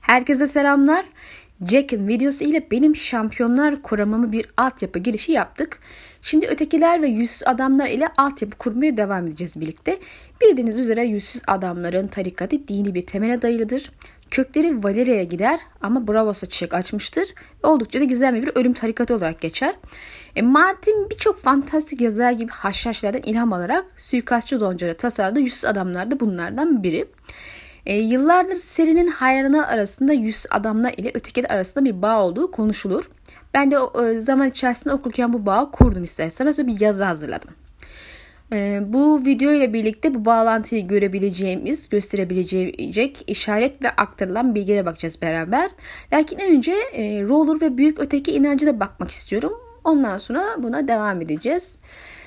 Herkese selamlar. Jack'in videosu ile benim şampiyonlar kuramamı bir altyapı girişi yaptık. Şimdi ötekiler ve yüzsüz adamlar ile altyapı kurmaya devam edeceğiz birlikte. Bildiğiniz üzere yüzsüz adamların tarikatı dini bir temele dayalıdır. Kökleri Valeria'ya gider ama Bravos'a çiçek açmıştır. Oldukça da gizemli bir ölüm tarikatı olarak geçer. E, Martin birçok fantastik yazar gibi haşhaşlardan ilham alarak suikastçı doncara tasarladığı yüzsüz adamlar da bunlardan biri. E, yıllardır serinin hayranı arasında yüz adamlar ile ötekiler arasında bir bağ olduğu konuşulur. Ben de e, zaman içerisinde okurken bu bağı kurdum isterseniz ve bir yazı hazırladım. E, bu video ile birlikte bu bağlantıyı görebileceğimiz, gösterebilecek işaret ve aktarılan bilgilere bakacağız beraber. Lakin önce e, roller ve büyük öteki inancı da bakmak istiyorum. Ondan sonra buna devam edeceğiz.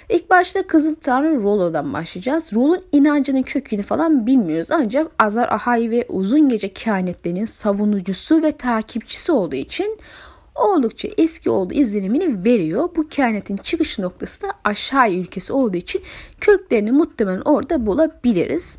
İlk başta Kızıl Tanrı Rollo'dan başlayacağız. Rollo'nun inancının kökünü falan bilmiyoruz ancak Azar Ahai ve Uzun Gece kehanetlerinin savunucusu ve takipçisi olduğu için oldukça eski olduğu izlenimini veriyor. Bu kehanetin çıkış noktası da aşağı ülkesi olduğu için köklerini muhtemelen orada bulabiliriz.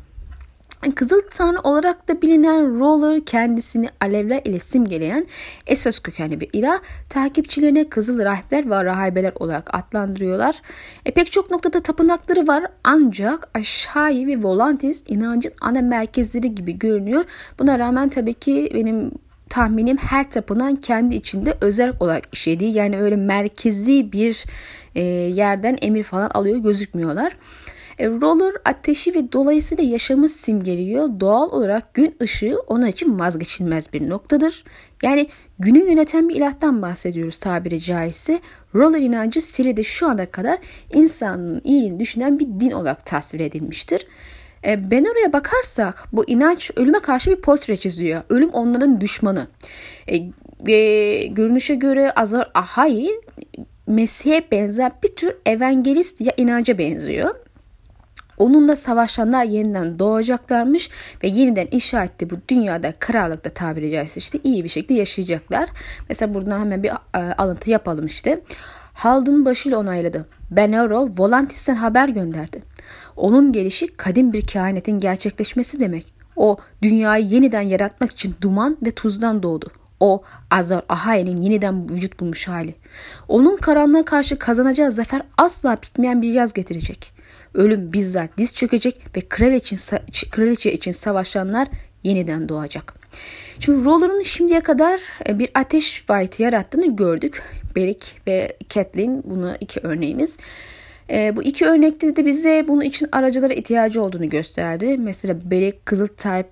Kızıl Tanrı olarak da bilinen Roller kendisini alevler ile simgeleyen Esos kökenli bir ilah. Takipçilerine kızıl rahipler ve rahibeler olarak adlandırıyorlar. E, pek çok noktada tapınakları var ancak aşağıyı ve Volantis inancın ana merkezleri gibi görünüyor. Buna rağmen tabii ki benim tahminim her tapınan kendi içinde özel olarak işlediği yani öyle merkezi bir e, yerden emir falan alıyor gözükmüyorlar. E, roller ateşi ve dolayısıyla yaşamı simgeliyor. Doğal olarak gün ışığı onun için vazgeçilmez bir noktadır. Yani günü yöneten bir ilahtan bahsediyoruz tabiri caizse. Roller inancı Siri'de şu ana kadar insanın iyiliğini düşünen bir din olarak tasvir edilmiştir. E, ben oraya bakarsak bu inanç ölüme karşı bir portre çiziyor. Ölüm onların düşmanı. E, e, görünüşe göre Azar Ahai Mesih'e benzer bir tür evangelist ya inanca benziyor. Onunla savaşanlar yeniden doğacaklarmış ve yeniden inşa etti bu dünyada krallıkta tabiri caizse işte iyi bir şekilde yaşayacaklar. Mesela buradan hemen bir e, alıntı yapalım işte. Haldun başıyla onayladı. Benaro Volantis'ten haber gönderdi. Onun gelişi kadim bir kehanetin gerçekleşmesi demek. O dünyayı yeniden yaratmak için duman ve tuzdan doğdu. O Azar Ahai'nin yeniden vücut bulmuş hali. Onun karanlığa karşı kazanacağı zafer asla bitmeyen bir yaz getirecek. Ölüm bizzat diz çökecek ve kraliçe için, kraliçe için savaşanlar yeniden doğacak. Şimdi Roller'ın şimdiye kadar e, bir ateş fight yarattığını gördük. Berik ve Catelyn bunu iki örneğimiz. E, bu iki örnekte de bize bunun için aracılara ihtiyacı olduğunu gösterdi. Mesela Berik Kızıl Type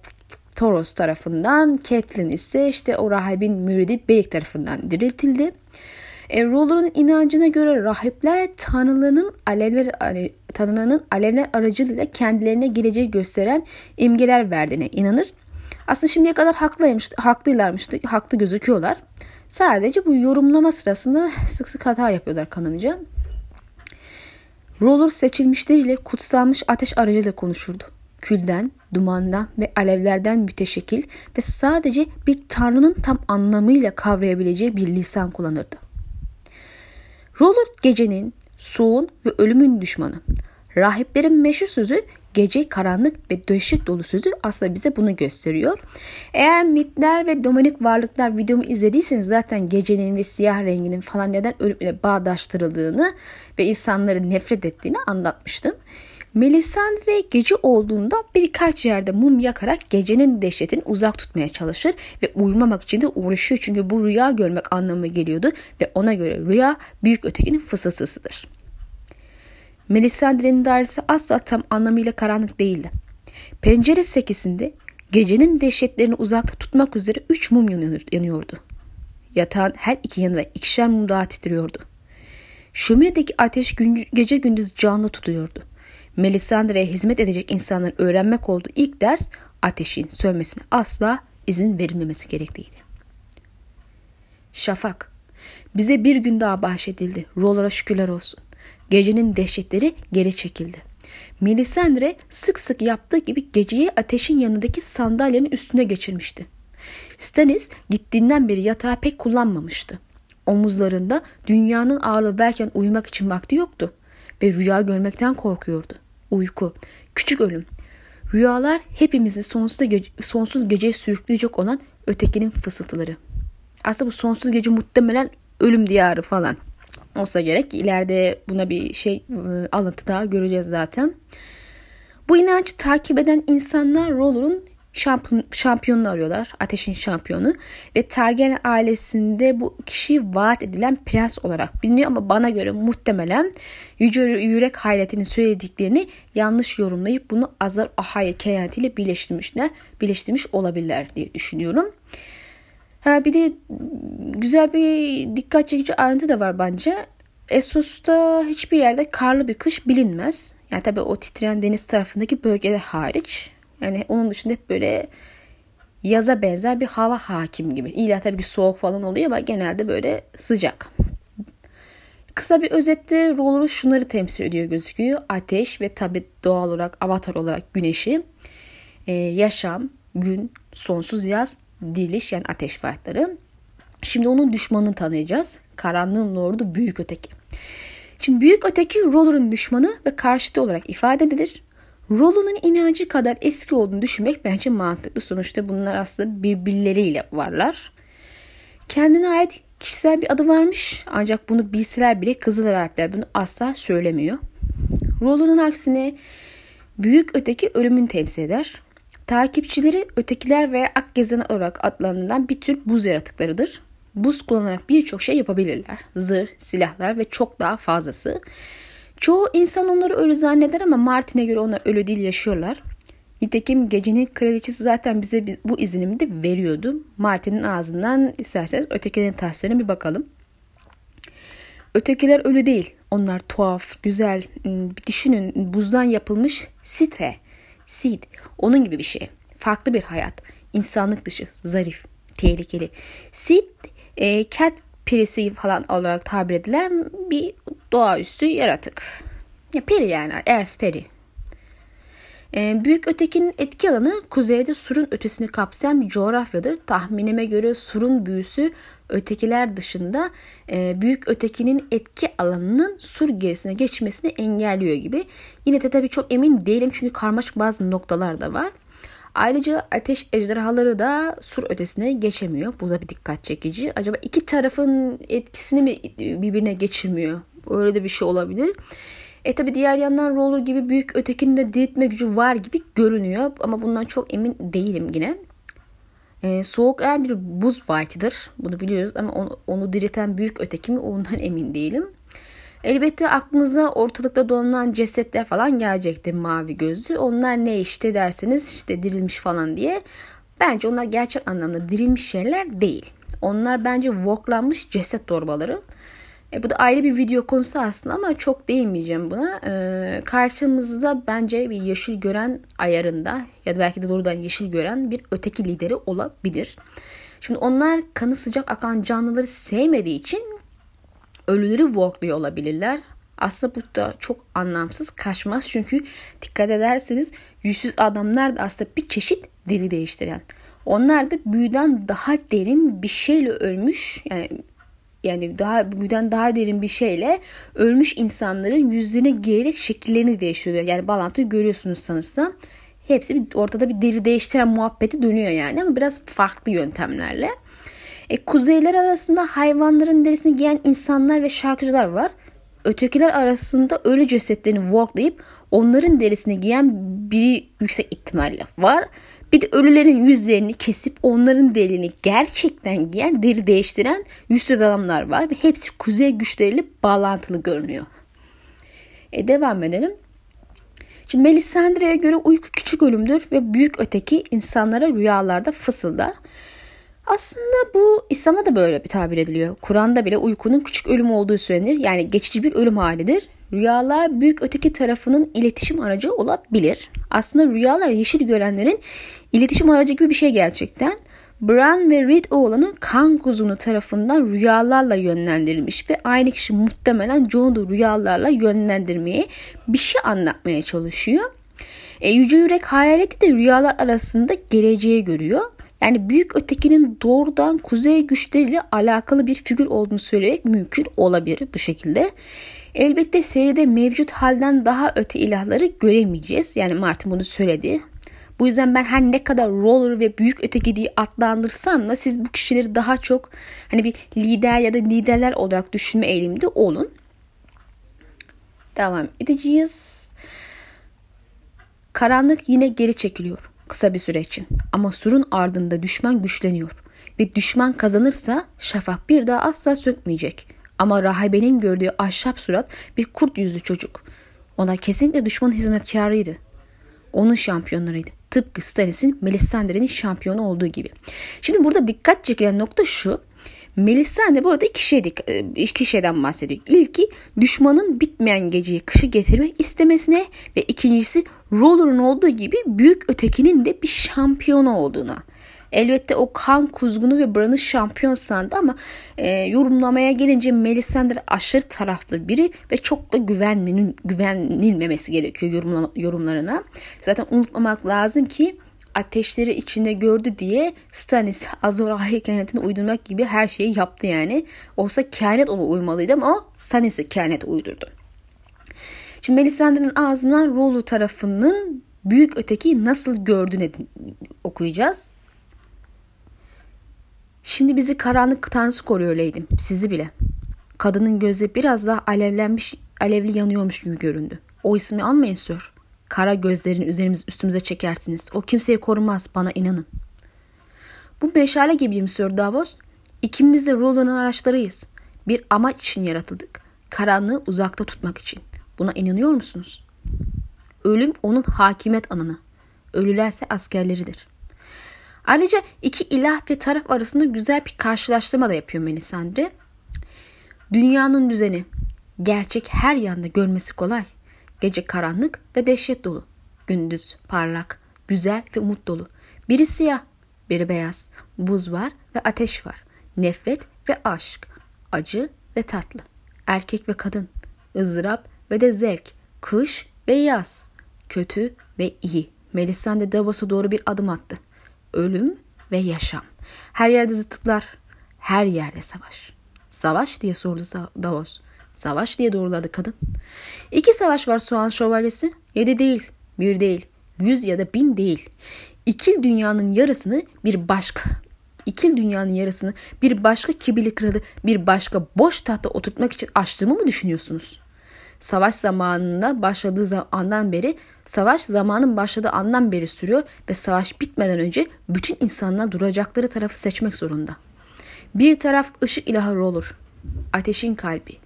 Toros tarafından, Catelyn ise işte o rahibin müridi Berik tarafından diriltildi. E, Roller'ın inancına göre rahipler tanrılarının alevler tanrılarının alevler aracılığıyla kendilerine geleceği gösteren imgeler verdiğine inanır. Aslında şimdiye kadar haklıymış, haklıylarmış, haklı gözüküyorlar. Sadece bu yorumlama sırasında sık sık hata yapıyorlar kanımca. Roller seçilmişleriyle kutsanmış ateş aracıyla konuşurdu. Külden, dumandan ve alevlerden müteşekkil ve sadece bir tanrının tam anlamıyla kavrayabileceği bir lisan kullanırdı. Roller gecenin, soğun ve ölümün düşmanı. Rahiplerin meşhur sözü gece karanlık ve döşek dolu sözü aslında bize bunu gösteriyor. Eğer mitler ve dominik varlıklar videomu izlediyseniz zaten gecenin ve siyah renginin falan neden ölümle bağdaştırıldığını ve insanları nefret ettiğini anlatmıştım. Melisandre gece olduğunda birkaç yerde mum yakarak gecenin dehşetini uzak tutmaya çalışır ve uyumamak için de uğraşıyor çünkü bu rüya görmek anlamı geliyordu ve ona göre rüya büyük ötekinin fısıltısıdır. Melisandre'nin dairesi asla tam anlamıyla karanlık değildi. Pencere sekisinde gecenin dehşetlerini uzakta tutmak üzere üç mum yanıyordu. Yatağın her iki yanında ikişer mum daha titriyordu. Şöminedeki ateş gece gündüz canlı tutuyordu. Melisandre'ye hizmet edecek insanların öğrenmek olduğu ilk ders ateşin sönmesine asla izin verilmemesi gerektiğiydi. Şafak. Bize bir gün daha bahşedildi. Rollara şükürler olsun. Gecenin dehşetleri geri çekildi. Melisandre sık sık yaptığı gibi geceyi ateşin yanındaki sandalyenin üstüne geçirmişti. Stannis gittiğinden beri yatağı pek kullanmamıştı. Omuzlarında dünyanın ağırlığı verken uyumak için vakti yoktu ve rüya görmekten korkuyordu. Uyku, küçük ölüm. Rüyalar hepimizi sonsuz, gece, sonsuz geceye sürükleyecek olan ötekinin fısıltıları. Aslında bu sonsuz gece muhtemelen ölüm diyarı falan olsa gerek. İleride buna bir şey ıı, alıntı daha göreceğiz zaten. Bu inancı takip eden insanlar Roller'ın şampiyon, şampiyonunu arıyorlar. Ateşin şampiyonu. Ve Targaryen ailesinde bu kişi vaat edilen prens olarak biliniyor ama bana göre muhtemelen Yüce Yürek Hayretinin söylediklerini yanlış yorumlayıp bunu Azar Ahaya kehanetiyle birleştirmişler, birleştirmiş olabilirler diye düşünüyorum. Ha, bir de güzel bir dikkat çekici ayrıntı da var bence. Essos'ta hiçbir yerde karlı bir kış bilinmez. Yani tabii o titreyen deniz tarafındaki bölgeler hariç. Yani onun dışında hep böyle yaza benzer bir hava hakim gibi. İlla tabii ki soğuk falan oluyor ama genelde böyle sıcak. Kısa bir özette rolü şunları temsil ediyor gözüküyor. Ateş ve tabi doğal olarak avatar olarak güneşi. Ee, yaşam, gün, sonsuz yaz, diriliş yani ateş fightları. Şimdi onun düşmanını tanıyacağız. Karanlığın lordu Büyük Öteki. Şimdi Büyük Öteki Roller'ın düşmanı ve karşıtı olarak ifade edilir. Rollo'nun inancı kadar eski olduğunu düşünmek bence mantıklı. Sonuçta bunlar aslında birbirleriyle varlar. Kendine ait kişisel bir adı varmış ancak bunu bilseler bile Kızıl Harpler bunu asla söylemiyor. Rollo'nun aksine büyük öteki ölümünü temsil eder. Takipçileri ötekiler veya akgezen olarak adlandırılan bir tür buz yaratıklarıdır. Buz kullanarak birçok şey yapabilirler. Zırh, silahlar ve çok daha fazlası. Çoğu insan onları ölü zanneder ama Martin'e göre onlar ölü değil yaşıyorlar. Nitekim gecenin kraliçesi zaten bize bu izlenimi de veriyordu. Martin'in ağzından isterseniz ötekilerin tahsiline bir bakalım. Ötekiler ölü değil. Onlar tuhaf, güzel. Bir düşünün buzdan yapılmış site. Seed. Onun gibi bir şey. Farklı bir hayat. İnsanlık dışı, zarif, tehlikeli. Seed, e, cat perisi falan olarak tabir edilen bir doğaüstü yaratık. Ya peri yani elf peri. Ee, büyük ötekinin etki alanı kuzeyde surun ötesini kapsayan bir coğrafyadır. Tahminime göre surun büyüsü ötekiler dışında e, büyük ötekinin etki alanının sur gerisine geçmesini engelliyor gibi. Yine de tabii çok emin değilim çünkü karmaşık bazı noktalar da var. Ayrıca ateş ejderhaları da sur ötesine geçemiyor. Bu da bir dikkat çekici. Acaba iki tarafın etkisini mi birbirine geçirmiyor? Öyle de bir şey olabilir. E tabi diğer yandan roller gibi büyük ötekinin de diriltme gücü var gibi görünüyor. Ama bundan çok emin değilim yine. E, soğuk er bir buz white'dır. Bunu biliyoruz ama onu, onu dirilten büyük öteki mi ondan emin değilim. Elbette aklınıza ortalıkta dolanan cesetler falan gelecektir mavi gözlü. Onlar ne işte derseniz işte dirilmiş falan diye. Bence onlar gerçek anlamda dirilmiş şeyler değil. Onlar bence voklanmış ceset torbaları. E, bu da ayrı bir video konusu aslında ama çok değinmeyeceğim buna. E, karşımızda bence bir yeşil gören ayarında ya da belki de doğrudan yeşil gören bir öteki lideri olabilir. Şimdi onlar kanı sıcak akan canlıları sevmediği için ölüleri workluyor olabilirler. Aslında bu da çok anlamsız kaçmaz. Çünkü dikkat ederseniz yüzsüz adamlar da aslında bir çeşit deri değiştiren. Onlar da büyüden daha derin bir şeyle ölmüş yani yani daha büyüden daha derin bir şeyle ölmüş insanların yüzlerine giyerek şekillerini değiştiriyor. Yani bağlantıyı görüyorsunuz sanırsam. Hepsi bir, ortada bir deri değiştiren muhabbeti dönüyor yani ama biraz farklı yöntemlerle. E, kuzeyler arasında hayvanların derisini giyen insanlar ve şarkıcılar var. Ötekiler arasında ölü cesetlerini worklayıp onların derisini giyen biri yüksek ihtimalle var. Bir de ölülerin yüzlerini kesip onların derini gerçekten giyen, deri değiştiren yüzsüz adamlar var. Ve hepsi kuzey güçleriyle bağlantılı görünüyor. E, devam edelim. Şimdi Melisandre'ye göre uyku küçük ölümdür ve büyük öteki insanlara rüyalarda fısıldar. Aslında bu İslam'da da böyle bir tabir ediliyor. Kur'an'da bile uykunun küçük ölüm olduğu söylenir. Yani geçici bir ölüm halidir. Rüyalar büyük öteki tarafının iletişim aracı olabilir. Aslında rüyalar yeşil görenlerin iletişim aracı gibi bir şey gerçekten. Bran ve Reed oğlanı kan kuzunu tarafından rüyalarla yönlendirilmiş ve aynı kişi muhtemelen John'u rüyalarla yönlendirmeye bir şey anlatmaya çalışıyor. E, Yüce Yürek hayaleti de rüyalar arasında geleceği görüyor. Yani büyük ötekinin doğrudan kuzey güçleriyle alakalı bir figür olduğunu söylemek mümkün olabilir bu şekilde. Elbette seride mevcut halden daha öte ilahları göremeyeceğiz. Yani Martin bunu söyledi. Bu yüzden ben her ne kadar roller ve büyük öteki diye adlandırsam da siz bu kişileri daha çok hani bir lider ya da liderler olarak düşünme eğiliminde olun. Devam edeceğiz. Karanlık yine geri çekiliyor kısa bir süre için ama surun ardında düşman güçleniyor ve düşman kazanırsa şafak bir daha asla sökmeyecek. Ama rahibenin gördüğü ahşap surat bir kurt yüzlü çocuk. Ona kesinlikle düşmanın hizmetkarıydı. Onun şampiyonlarıydı. Tıpkı Stanis'in Melisandre'nin şampiyonu olduğu gibi. Şimdi burada dikkat çekilen nokta şu. Melisandre burada iki, şey, iki şeyden bahsediyor. İlki düşmanın bitmeyen geceyi kışı getirmek istemesine ve ikincisi Roller'ın olduğu gibi büyük ötekinin de bir şampiyonu olduğuna. Elbette o kan kuzgunu ve Bran'ı şampiyon sandı ama e, yorumlamaya gelince Melisandre aşırı taraflı biri ve çok da güvenmenin, gerekiyor yorumlama, yorumlarına. Zaten unutmamak lazım ki ateşleri içinde gördü diye Stannis Azor hikayetine uydurmak gibi her şeyi yaptı yani. Olsa kehanet ona uymalıydı ama Stannis'e kehanet uydurdu. Şimdi Melisandre'nin ağzından Rollo tarafının büyük öteki nasıl gördüğünü okuyacağız. Şimdi bizi karanlık tanrısı koruyor öyleydim. Sizi bile. Kadının gözü biraz daha alevlenmiş, alevli yanıyormuş gibi göründü. O ismi almayın sir. Kara gözlerini üzerimiz üstümüze çekersiniz. O kimseyi korumaz bana inanın. Bu meşale gibiyim Sir Davos. İkimiz de Roland'ın araçlarıyız. Bir amaç için yaratıldık. Karanlığı uzakta tutmak için. Buna inanıyor musunuz? Ölüm onun hakimiyet anını. Ölülerse askerleridir. Ayrıca iki ilah ve taraf arasında güzel bir karşılaştırma da yapıyor Melisandre. Dünyanın düzeni. Gerçek her yanda görmesi kolay. Gece karanlık ve dehşet dolu. Gündüz parlak, güzel ve umut dolu. Biri siyah, biri beyaz. Buz var ve ateş var. Nefret ve aşk. Acı ve tatlı. Erkek ve kadın. ızdırap ve de zevk. Kış ve yaz. Kötü ve iyi. Melisande Davos'a doğru bir adım attı. Ölüm ve yaşam. Her yerde zıtlıklar. Her yerde savaş. Savaş diye sordu Davos. Savaş diye doğruladı kadın. İki savaş var soğan şövalyesi. Yedi değil, bir değil, yüz ya da bin değil. İkil dünyanın yarısını bir başka İkil dünyanın yarısını bir başka kibirli kralı bir başka boş tahta oturtmak için açtığımı mı düşünüyorsunuz? Savaş zamanında başladığı andan beri, savaş zamanın başladığı andan beri sürüyor ve savaş bitmeden önce bütün insanlar duracakları tarafı seçmek zorunda. Bir taraf ışık ilahı olur, ateşin kalbi,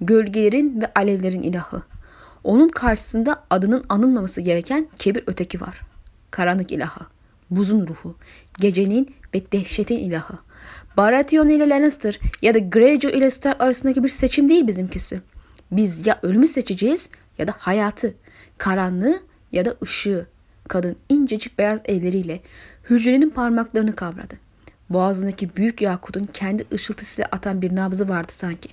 gölgelerin ve alevlerin ilahı. Onun karşısında adının anılmaması gereken kebir öteki var. Karanlık ilahı, buzun ruhu, gecenin ve dehşetin ilahı. Baratheon ile Lannister ya da Greyjoy ile Stark arasındaki bir seçim değil bizimkisi. Biz ya ölümü seçeceğiz ya da hayatı, karanlığı ya da ışığı. Kadın incecik beyaz elleriyle hücrenin parmaklarını kavradı. Boğazındaki büyük yakutun kendi ışıltısıyla atan bir nabzı vardı sanki.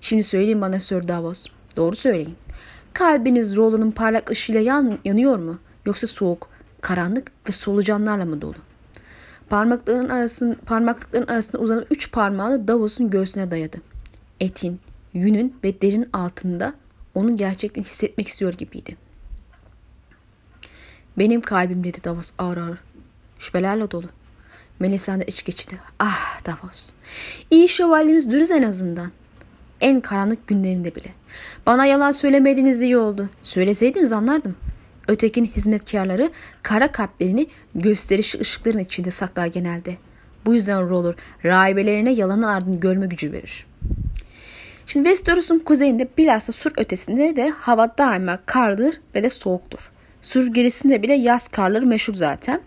Şimdi söyleyin bana Sir Davos. Doğru söyleyin. Kalbiniz Roll'un parlak ışığıyla yan, yanıyor mu? Yoksa soğuk, karanlık ve solucanlarla mı dolu? Parmakların arasın, parmaklıkların arasında uzanan üç parmağını Davos'un göğsüne dayadı. Etin, yünün ve derin altında onu gerçekten hissetmek istiyor gibiydi. Benim kalbim dedi Davos ağır ağır. Şüphelerle dolu. Melisande iç geçti. Ah Davos. İyi şövalyemiz dürüz en azından. En karanlık günlerinde bile. Bana yalan söylemediğiniz iyi oldu. Söyleseydiniz anlardım. Ötekinin hizmetkarları kara kalplerini gösterişli ışıkların içinde saklar genelde. Bu yüzden Roller rahibelerine yalanın ardını görme gücü verir. Şimdi Westeros'un kuzeyinde bilhassa sur ötesinde de hava daima kardır ve de soğuktur. Sur gerisinde bile yaz karları meşhur zaten.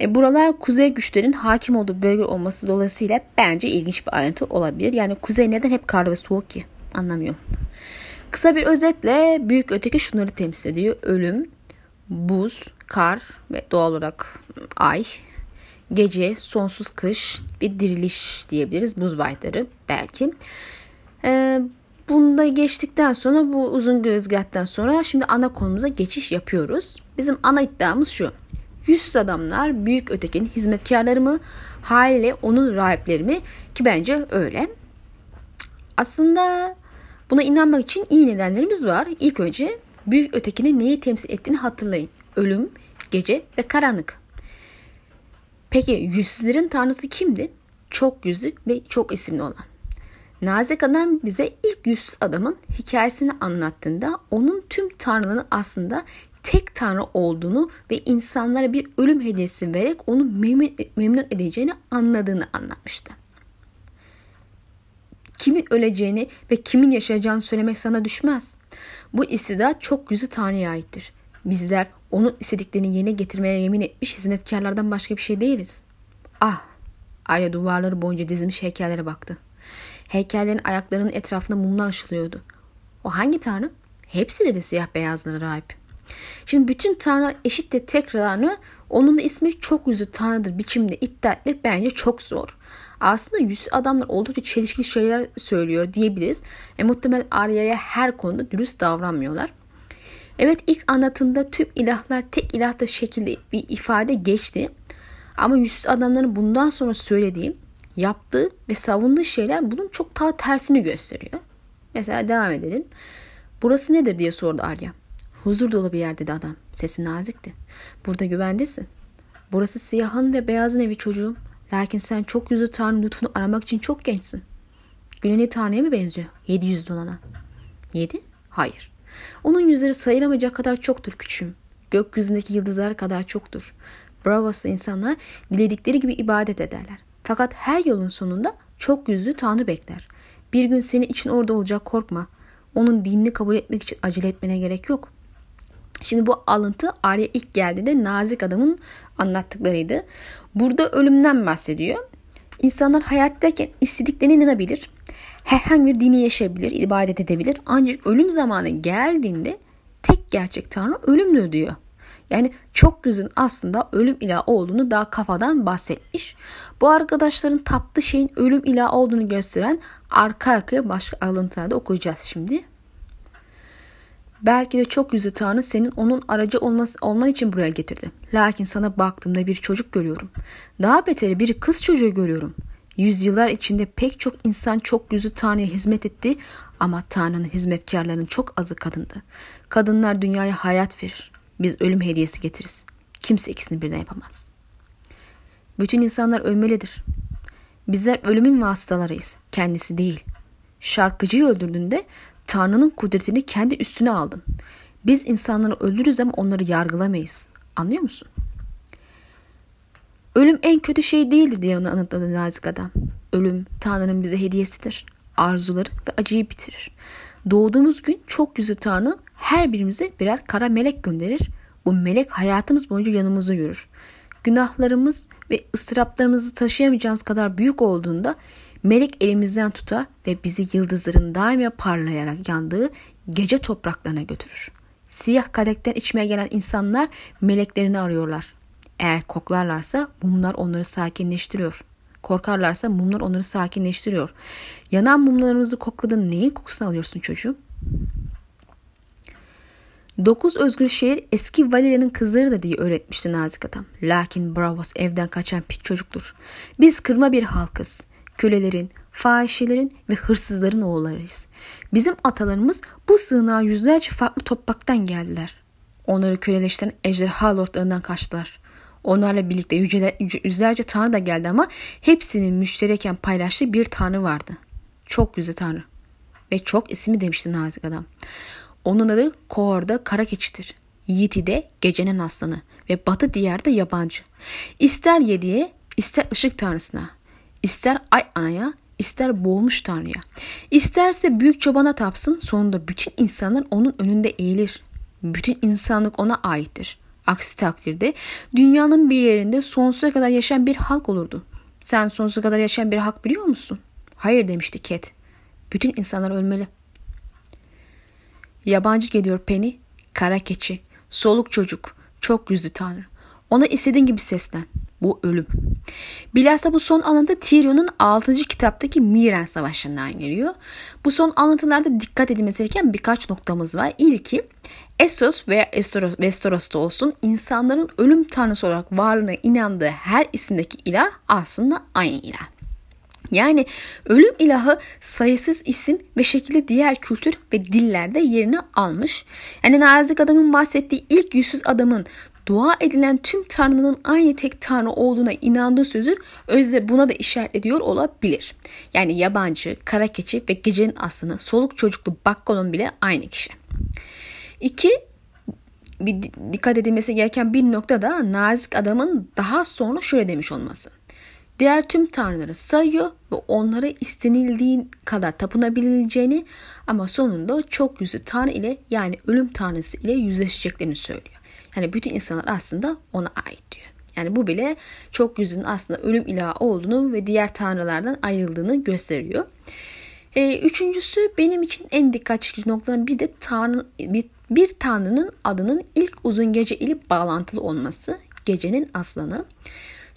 E, buralar kuzey güçlerin hakim olduğu bölge olması dolayısıyla bence ilginç bir ayrıntı olabilir. Yani kuzey neden hep karlı ve soğuk ki? Anlamıyorum. Kısa bir özetle büyük öteki şunları temsil ediyor. Ölüm, buz, kar ve doğal olarak ay, gece, sonsuz kış, bir diriliş diyebiliriz. Buz vayları belki. Ee, Bunda geçtikten sonra bu uzun gözgahtan sonra şimdi ana konumuza geçiş yapıyoruz. Bizim ana iddiamız şu. Yüzsüz adamlar büyük ötekinin hizmetkarları mı? Haliyle onun rahipleri mi? Ki bence öyle. Aslında buna inanmak için iyi nedenlerimiz var. İlk önce büyük ötekinin neyi temsil ettiğini hatırlayın. Ölüm, gece ve karanlık. Peki yüzsüzlerin tanrısı kimdi? Çok yüzlü ve çok isimli olan. Nazik adam bize ilk yüzsüz adamın hikayesini anlattığında onun tüm tanrının aslında tek tanrı olduğunu ve insanlara bir ölüm hediyesi vererek onu memnun, memnun edeceğini anladığını anlatmıştı. Kimin öleceğini ve kimin yaşayacağını söylemek sana düşmez. Bu istidat çok yüzü Tanrı'ya aittir. Bizler onun istediklerini yerine getirmeye yemin etmiş hizmetkarlardan başka bir şey değiliz. Ah! Arya duvarları boyunca dizilmiş heykellere baktı. Heykellerin ayaklarının etrafında mumlar ışılıyordu. O hangi tanrı? Hepsi dedi siyah beyazları rahip. Şimdi bütün tanrılar eşit de tek tanrı. Onun da ismi çok yüzlü tanrıdır biçimde iddia etmek bence çok zor. Aslında yüz adamlar oldukça çelişkili şeyler söylüyor diyebiliriz. E, muhtemelen Arya'ya her konuda dürüst davranmıyorlar. Evet ilk anlatında tüm ilahlar tek ilahta şekilde bir ifade geçti. Ama yüzsüz adamların bundan sonra söylediği, yaptığı ve savunduğu şeyler bunun çok daha tersini gösteriyor. Mesela devam edelim. Burası nedir diye sordu Arya. Huzur dolu bir yer dedi adam. Sesi nazikti. Burada güvendesin. Burası siyahın ve beyazın evi çocuğum. Lakin sen çok yüzlü Tanrı'nın lütfunu aramak için çok gençsin. Güneni Tanrı'ya mı benziyor? Yedi yüzlü olana. Yedi? Hayır. Onun yüzleri sayılamayacak kadar çoktur küçüğüm. Gökyüzündeki yıldızlar kadar çoktur. Bravos'ta insanlar diledikleri gibi ibadet ederler. Fakat her yolun sonunda çok yüzlü Tanrı bekler. Bir gün senin için orada olacak korkma. Onun dinini kabul etmek için acele etmene gerek yok. Şimdi bu alıntı Arya ilk geldiğinde nazik adamın anlattıklarıydı. Burada ölümden bahsediyor. İnsanlar hayattayken istediklerine inanabilir. Herhangi bir dini yaşayabilir, ibadet edebilir. Ancak ölüm zamanı geldiğinde tek gerçek Tanrı ölümdür diyor. Yani çok gözün aslında ölüm ilahı olduğunu daha kafadan bahsetmiş. Bu arkadaşların taptığı şeyin ölüm ilahı olduğunu gösteren arka arkaya başka alıntılarda okuyacağız şimdi. Belki de çok yüzü Tanrı senin onun aracı olması, olman için buraya getirdi. Lakin sana baktığımda bir çocuk görüyorum. Daha beteri bir kız çocuğu görüyorum. Yüzyıllar içinde pek çok insan çok yüzü Tanrı'ya hizmet etti ama Tanrı'nın hizmetkarlarının çok azı kadındı. Kadınlar dünyaya hayat verir. Biz ölüm hediyesi getiririz. Kimse ikisini birden yapamaz. Bütün insanlar ölmelidir. Bizler ölümün vasıtalarıyız. Kendisi değil. Şarkıcıyı öldürdüğünde Tanrı'nın kudretini kendi üstüne aldın. Biz insanları öldürürüz ama onları yargılamayız. Anlıyor musun? Ölüm en kötü şey değildir diye onu anlatladı nazik adam. Ölüm Tanrı'nın bize hediyesidir. Arzuları ve acıyı bitirir. Doğduğumuz gün çok yüzü Tanrı her birimize birer kara melek gönderir. Bu melek hayatımız boyunca yanımızda yürür. Günahlarımız ve ıstıraplarımızı taşıyamayacağımız kadar büyük olduğunda melek elimizden tutar ve bizi yıldızların daima parlayarak yandığı gece topraklarına götürür. Siyah kadekten içmeye gelen insanlar meleklerini arıyorlar. Eğer koklarlarsa mumlar onları sakinleştiriyor. Korkarlarsa mumlar onları sakinleştiriyor. Yanan mumlarımızı kokladığın neyin kokusunu alıyorsun çocuğum? Dokuz özgür şehir eski Valeria'nın kızları da diye öğretmişti nazik adam. Lakin Bravos evden kaçan pit çocuktur. Biz kırma bir halkız. Kölelerin, fahişelerin ve hırsızların oğullarıyız. Bizim atalarımız bu sığınağa yüzlerce farklı topraktan geldiler. Onları köleleştiren ejderha lordlarından kaçtılar. Onlarla birlikte yüzlerce tanrı da geldi ama hepsinin müştereken paylaştığı bir tanrı vardı. Çok yüzü tanrı. Ve çok ismi demişti nazik adam. Onun adı Koor'da kara keçidir. Yiti'de gecenin aslanı ve batı diyarda yabancı. İster yediye ister ışık tanrısına. İster ay anaya ister boğulmuş tanrıya. İsterse büyük çobana tapsın sonunda bütün insanlar onun önünde eğilir. Bütün insanlık ona aittir. Aksi takdirde dünyanın bir yerinde sonsuza kadar yaşayan bir halk olurdu. Sen sonsuza kadar yaşayan bir halk biliyor musun? Hayır demişti Ket. Bütün insanlar ölmeli. Yabancı geliyor Penny, kara keçi, soluk çocuk, çok yüzlü tanrı. Ona istediğin gibi seslen. Bu ölüm. Bilhassa bu son alıntı Tyrion'un 6. kitaptaki Miren Savaşı'ndan geliyor. Bu son alıntılarda dikkat edilmesi gereken birkaç noktamız var. İlki Essos veya Vestoros'ta olsun insanların ölüm tanrısı olarak varlığına inandığı her isimdeki ilah aslında aynı ilah. Yani ölüm ilahı sayısız isim ve şekilde diğer kültür ve dillerde yerini almış. Yani nazik adamın bahsettiği ilk yüzsüz adamın dua edilen tüm tanrının aynı tek tanrı olduğuna inandığı sözü özde buna da işaret ediyor olabilir. Yani yabancı, kara keçi ve gecenin aslını soluk çocuklu bakkalon bile aynı kişi. İki, bir dikkat edilmesi gereken bir nokta da nazik adamın daha sonra şöyle demiş olması. Diğer tüm tanrıları sayıyor ve onlara istenildiği kadar tapınabileceğini ama sonunda çok yüzü tanrı ile yani ölüm tanrısı ile yüzleşeceklerini söylüyor. Yani bütün insanlar aslında ona ait diyor. Yani bu bile çok yüzün aslında ölüm ilahı olduğunu ve diğer tanrılardan ayrıldığını gösteriyor. E, üçüncüsü benim için en dikkat çekici noktaların bir de tanrı, bir, bir tanrının adının ilk uzun gece ile bağlantılı olması. Gecenin aslanı.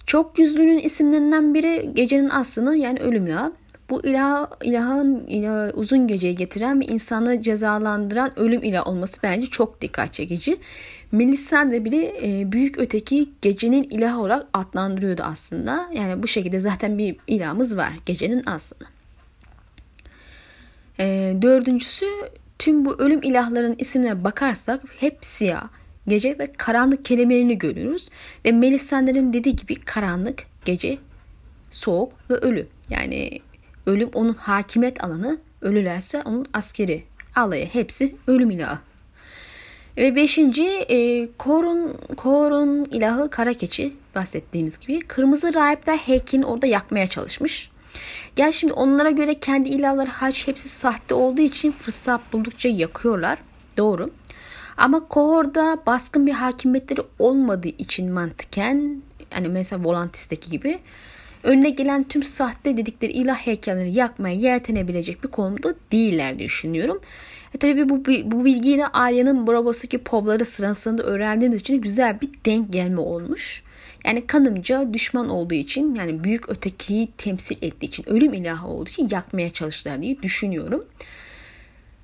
Çok yüzlünün isimlerinden biri gecenin aslanı yani ölüm ilahı. Bu ilah, ilahın ilah, uzun geceyi getiren ve insanı cezalandıran ölüm ilah olması bence çok dikkat çekici. Melisande bile e, büyük öteki gecenin ilahı olarak adlandırıyordu aslında. Yani bu şekilde zaten bir ilahımız var gecenin aslında. E, dördüncüsü tüm bu ölüm ilahların isimlerine bakarsak hep siyah, gece ve karanlık kelimelerini görüyoruz. Ve Melisandre'nin dediği gibi karanlık, gece, soğuk ve ölü. Yani ölüm onun hakimiyet alanı, ölülerse onun askeri alayı. Hepsi ölüm ilahı. Ve beşinci e, Korun, Korun ilahı kara keçi bahsettiğimiz gibi. Kırmızı rahipler heykelini orada yakmaya çalışmış. Gel şimdi onlara göre kendi ilahları haç hepsi sahte olduğu için fırsat buldukça yakıyorlar. Doğru. Ama kohorda baskın bir hakimiyetleri olmadığı için mantıken yani mesela Volantis'teki gibi önüne gelen tüm sahte dedikleri ilah heykelleri yakmaya yeltenebilecek bir konumda değiller diye düşünüyorum. E tabii bu, bu bilgiyi de Arya'nın Bravo'saki povları sırasında öğrendiğimiz için güzel bir denk gelme olmuş. Yani kanımca düşman olduğu için yani büyük ötekiyi temsil ettiği için ölüm ilahı olduğu için yakmaya çalıştılar diye düşünüyorum.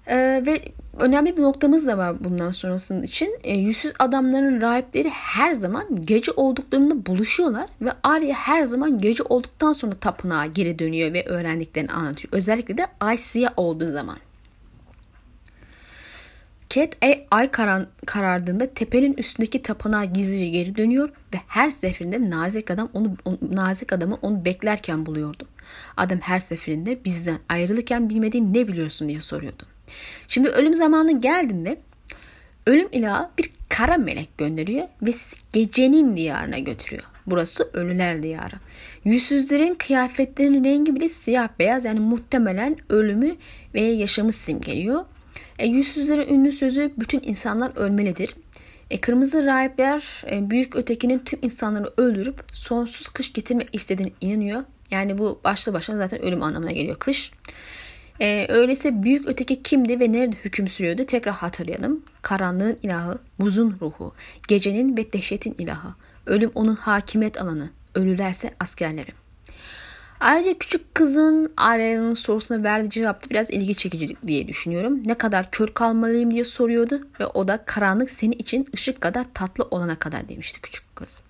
Ee, ve önemli bir noktamız da var bundan sonrasının için. E, yüzsüz adamların rahipleri her zaman gece olduklarında buluşuyorlar ve Arya her zaman gece olduktan sonra tapınağa geri dönüyor ve öğrendiklerini anlatıyor. Özellikle de Ay olduğu zaman. Cat ay, ay karan, karardığında tepenin üstündeki tapınağa gizlice geri dönüyor ve her seferinde nazik adam onu, onu nazik adamı onu beklerken buluyordu. Adam her seferinde bizden ayrılırken bilmediğin ne biliyorsun diye soruyordu. Şimdi ölüm zamanı geldiğinde ölüm ilahı bir kara melek gönderiyor ve sizi gecenin diyarına götürüyor. Burası ölüler diyarı. Yüzsüzlerin kıyafetlerinin rengi bile siyah beyaz yani muhtemelen ölümü ve yaşamı simgeliyor. E, yüzsüzlerin ünlü sözü bütün insanlar ölmelidir. E, kırmızı rahipler e, büyük ötekinin tüm insanları öldürüp sonsuz kış getirmek istediğine inanıyor. Yani bu başlı başına zaten ölüm anlamına geliyor kış. E, öyleyse büyük öteki kimdi ve nerede hüküm sürüyordu tekrar hatırlayalım. Karanlığın ilahı, buzun ruhu, gecenin ve dehşetin ilahı. Ölüm onun hakimiyet alanı, ölülerse askerleri. Ayrıca küçük kızın Arya'nın sorusuna verdiği cevap biraz ilgi çekici diye düşünüyorum. Ne kadar kör kalmalıyım diye soruyordu ve o da karanlık senin için ışık kadar tatlı olana kadar demişti küçük kız.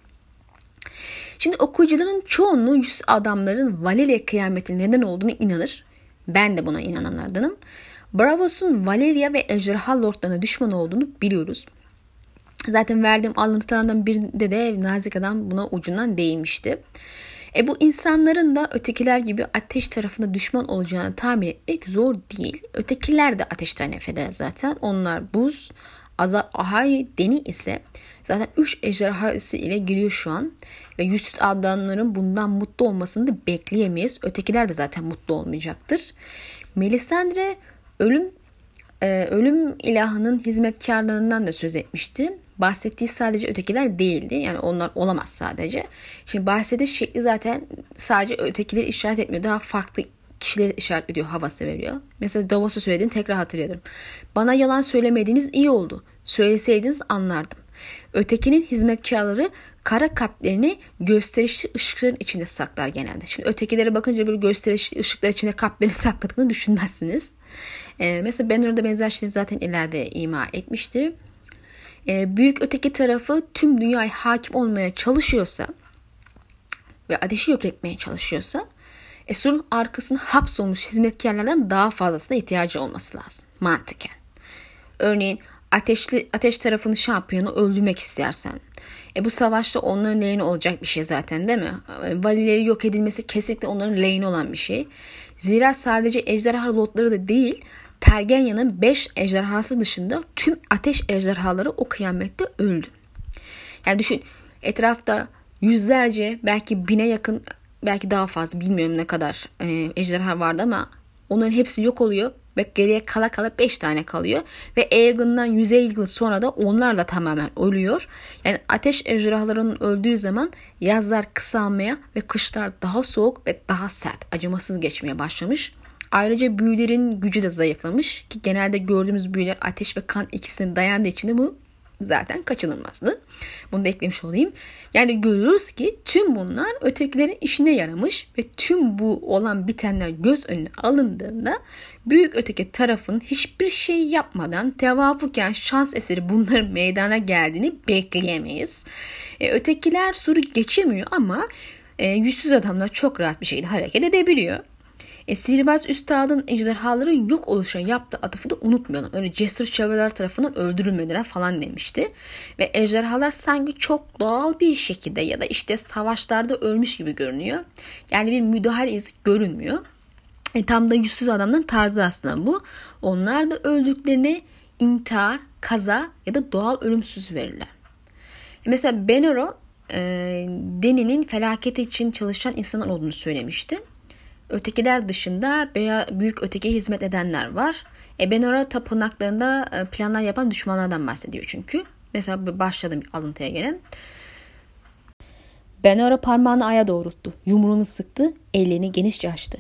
Şimdi okuyucuların çoğunluğu yüz adamların Valeria kıyametin neden olduğunu inanır. Ben de buna inananlardanım. Bravos'un Valeria ve Ejderha Lord'larına düşman olduğunu biliyoruz. Zaten verdiğim alıntılardan birinde de Nazik Adam buna ucundan değinmişti. E bu insanların da ötekiler gibi ateş tarafında düşman olacağını tahmin etmek zor değil. Ötekiler de ateşten nefret eder zaten. Onlar buz, Azar Ahay Deni ise zaten 3 ejderhası ile geliyor şu an. Ve yüzsüz adamların bundan mutlu olmasını da bekleyemeyiz. Ötekiler de zaten mutlu olmayacaktır. Melisandre ölüm e, ölüm ilahının hizmetkarlarından da söz etmişti. Bahsettiği sadece ötekiler değildi. Yani onlar olamaz sadece. Şimdi bahsediş şekli zaten sadece ötekileri işaret etmiyor. Daha farklı kişileri işaret ediyor, havası veriyor. Mesela Davos'a söylediğini tekrar hatırlıyorum. Bana yalan söylemediğiniz iyi oldu. Söyleseydiniz anlardım. Ötekinin hizmetkarları kara kalplerini gösterişli ışıkların içinde saklar genelde. Şimdi ötekilere bakınca böyle gösterişli ışıklar içinde kalplerini sakladığını düşünmezsiniz. Ee, mesela Banner'da benzer şeyleri zaten ileride ima etmişti. Ee, büyük öteki tarafı tüm dünyaya hakim olmaya çalışıyorsa ve ateşi yok etmeye çalışıyorsa e, surun arkasında hapsolmuş hizmetkarlardan daha fazlasına ihtiyacı olması lazım mantıken. Örneğin ateşli ateş tarafını şampiyonu öldürmek istersen E bu savaşta onların lehine olacak bir şey zaten değil mi? E, valileri yok edilmesi kesinlikle onların lehine olan bir şey. Zira sadece ejderha lotları da değil Tergenya'nın 5 ejderhası dışında tüm ateş ejderhaları o kıyamette öldü. Yani düşün etrafta yüzlerce belki bine yakın belki daha fazla bilmiyorum ne kadar e, ejderha vardı ama onların hepsi yok oluyor ve geriye kala kala 5 tane kalıyor. Ve Aegon'dan 150 yıl sonra da onlar da tamamen ölüyor. Yani ateş ejderhalarının öldüğü zaman yazlar kısalmaya ve kışlar daha soğuk ve daha sert, acımasız geçmeye başlamış. Ayrıca büyülerin gücü de zayıflamış ki genelde gördüğümüz büyüler ateş ve kan ikisini dayandığı için de bu zaten kaçınılmazdı. Bunu da eklemiş olayım. Yani görüyoruz ki tüm bunlar ötekilerin işine yaramış ve tüm bu olan bitenler göz önüne alındığında büyük öteki tarafın hiçbir şey yapmadan tevafuken şans eseri bunların meydana geldiğini bekleyemeyiz. E, ötekiler suru geçemiyor ama e, yüzsüz adamlar çok rahat bir şekilde hareket edebiliyor. E, sihirbaz üstadın ejderhaların yok oluşa yaptığı atıfı da unutmayalım. Öyle cesur çevreler tarafından öldürülmediler falan demişti. Ve ejderhalar sanki çok doğal bir şekilde ya da işte savaşlarda ölmüş gibi görünüyor. Yani bir müdahale izi görünmüyor. E, tam da yüzsüz adamın tarzı aslında bu. Onlar da öldüklerini intihar, kaza ya da doğal ölümsüz verirler. E, mesela Benoro e, Deni'nin felaketi için çalışan insanlar olduğunu söylemişti. Ötekiler dışında büyük öteki hizmet edenler var. Ebenora tapınaklarında e, planlar yapan düşmanlardan bahsediyor çünkü. Mesela başladım alıntıya gelen. Benora parmağını aya doğrulttu. Yumruğunu sıktı. Ellerini genişçe açtı.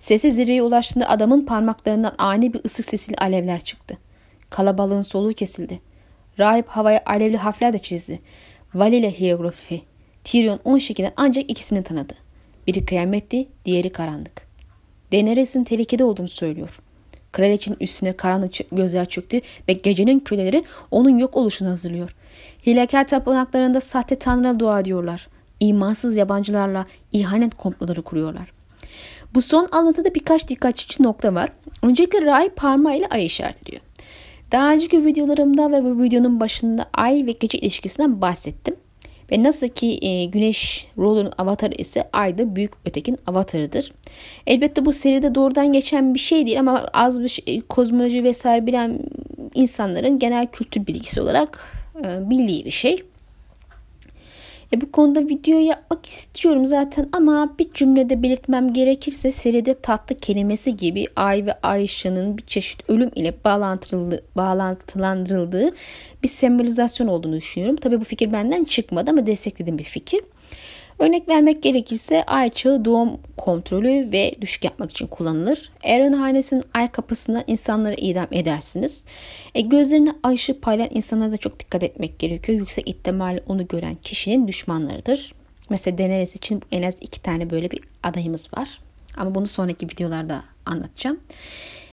Sesi zirveye ulaştığında adamın parmaklarından ani bir ısık sesiyle alevler çıktı. Kalabalığın soluğu kesildi. Rahip havaya alevli harfler de çizdi. Valile hieroglifi. Tyrion on şekilde ancak ikisini tanıdı. Biri kıyametti, diğeri karanlık. Daenerys'in tehlikede olduğunu söylüyor. Kraliçenin üstüne karanlık gözler çöktü ve gecenin köleleri onun yok oluşunu hazırlıyor. Hilekar tapınaklarında sahte tanrılara dua ediyorlar. İmansız yabancılarla ihanet komploları kuruyorlar. Bu son alıntıda birkaç dikkat çekici nokta var. Öncelikle Ray parmağıyla ay işaret ediyor. Daha önceki videolarımda ve bu videonun başında ay ve gece ilişkisinden bahsettim. Ve nasıl ki e, Güneş Roller'ın avatarı ise Ay da büyük ötekin avatarıdır. Elbette bu seride doğrudan geçen bir şey değil ama az bir şey, kozmoloji vesaire bilen insanların genel kültür bilgisi olarak e, bildiği bir şey. E bu konuda video yapmak istiyorum zaten ama bir cümlede belirtmem gerekirse seride tatlı kelimesi gibi Ay ve Ayşe'nin bir çeşit ölüm ile bağlantılandırıldığı bir sembolizasyon olduğunu düşünüyorum. Tabi bu fikir benden çıkmadı ama desteklediğim bir fikir. Örnek vermek gerekirse ay çağı doğum kontrolü ve düşük yapmak için kullanılır. Aaron hanesinin ay kapısına insanları idam edersiniz. E, gözlerine ay ışığı insanlara da çok dikkat etmek gerekiyor. Yüksek ihtimal onu gören kişinin düşmanlarıdır. Mesela Daenerys için en az iki tane böyle bir adayımız var. Ama bunu sonraki videolarda anlatacağım.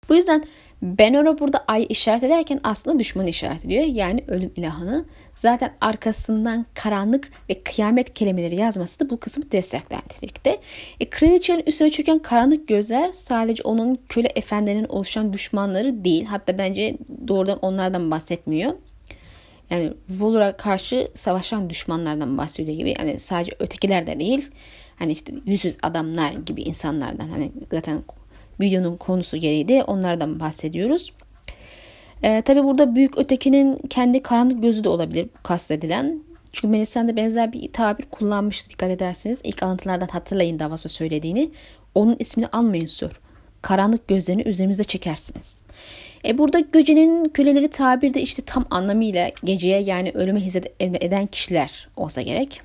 Bu yüzden Benora burada ay işaret ederken aslında düşmanı işaret ediyor. Yani ölüm ilahını. Zaten arkasından karanlık ve kıyamet kelimeleri yazması da bu kısmı destekler nitelikte. E, kraliçenin üstüne çöken karanlık gözler sadece onun köle efendilerinin oluşan düşmanları değil. Hatta bence doğrudan onlardan bahsetmiyor. Yani Volur'a karşı savaşan düşmanlardan bahsediyor gibi. Yani sadece ötekiler de değil. Hani işte yüzsüz adamlar gibi insanlardan. Hani zaten videonun konusu gereği de onlardan bahsediyoruz. Ee, Tabi burada büyük ötekinin kendi karanlık gözü de olabilir kastedilen. Çünkü Melisande de benzer bir tabir kullanmıştı dikkat ederseniz. ilk alıntılardan hatırlayın Davos'a söylediğini. Onun ismini almayın sor. Karanlık gözlerini üzerimize çekersiniz. E burada gecenin köleleri tabirde işte tam anlamıyla geceye yani ölüme hizmet eden kişiler olsa gerek.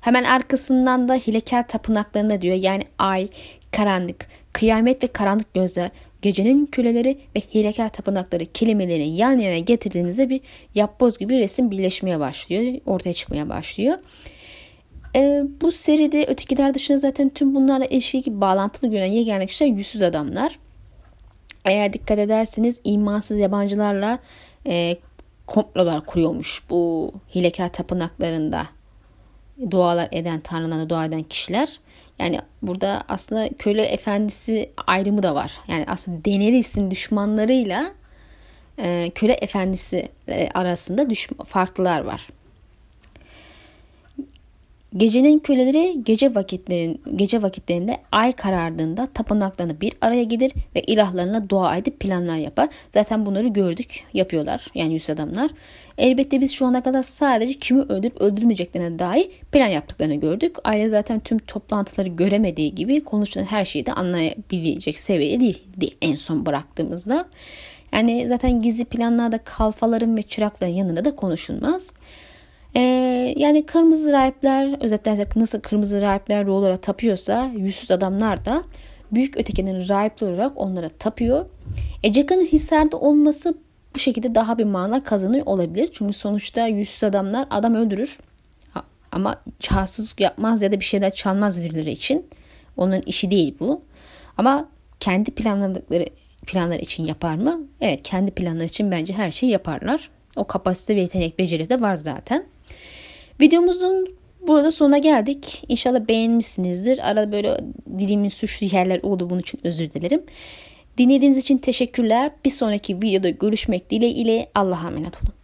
Hemen arkasından da hilekar tapınaklarında diyor yani ay, karanlık, kıyamet ve karanlık gözler, gecenin küleleri ve hilekar tapınakları kelimelerini yan yana getirdiğimizde bir yapboz gibi resim birleşmeye başlıyor, ortaya çıkmaya başlıyor. Ee, bu seride ötekiler dışında zaten tüm bunlarla ilişki bağlantılı gören yegane kişiler yüzsüz adamlar. Eğer dikkat ederseniz imansız yabancılarla e, komplolar kuruyormuş bu hilekar tapınaklarında dualar eden, tanrılarına dua eden kişiler. Yani burada aslında köle efendisi ayrımı da var. Yani aslında Daenerys'in düşmanlarıyla e, köle efendisi e, arasında düş farklılar var. Gecenin köleleri gece vakitlerin gece vakitlerinde ay karardığında tapınaklarına bir araya gelir ve ilahlarına dua edip planlar yapar. Zaten bunları gördük, yapıyorlar yani yüz adamlar. Elbette biz şu ana kadar sadece kimi öldürüp öldürmeyeceklerine dair plan yaptıklarını gördük. Aile zaten tüm toplantıları göremediği gibi konuşulan her şeyi de anlayabilecek seviyede değildi en son bıraktığımızda. Yani zaten gizli planlarda kalfaların ve çırakların yanında da konuşulmaz. Ee, yani kırmızı rahipler özetlersek nasıl kırmızı rahipler ruhlara tapıyorsa yüzsüz adamlar da büyük ötekinin rahipler olarak onlara tapıyor. E Jack'ın Hisar'da olması bu şekilde daha bir mana kazanıyor olabilir. Çünkü sonuçta yüzsüz adamlar adam öldürür. Ama casus yapmaz ya da bir şeyler çalmaz birileri için. Onun işi değil bu. Ama kendi planladıkları planlar için yapar mı? Evet kendi planlar için bence her şeyi yaparlar. O kapasite ve yetenek beceri de var zaten. Videomuzun burada sona geldik. İnşallah beğenmişsinizdir. Arada böyle dilimin suçlu yerler oldu. Bunun için özür dilerim. Dinlediğiniz için teşekkürler. Bir sonraki videoda görüşmek dileğiyle Allah'a emanet olun.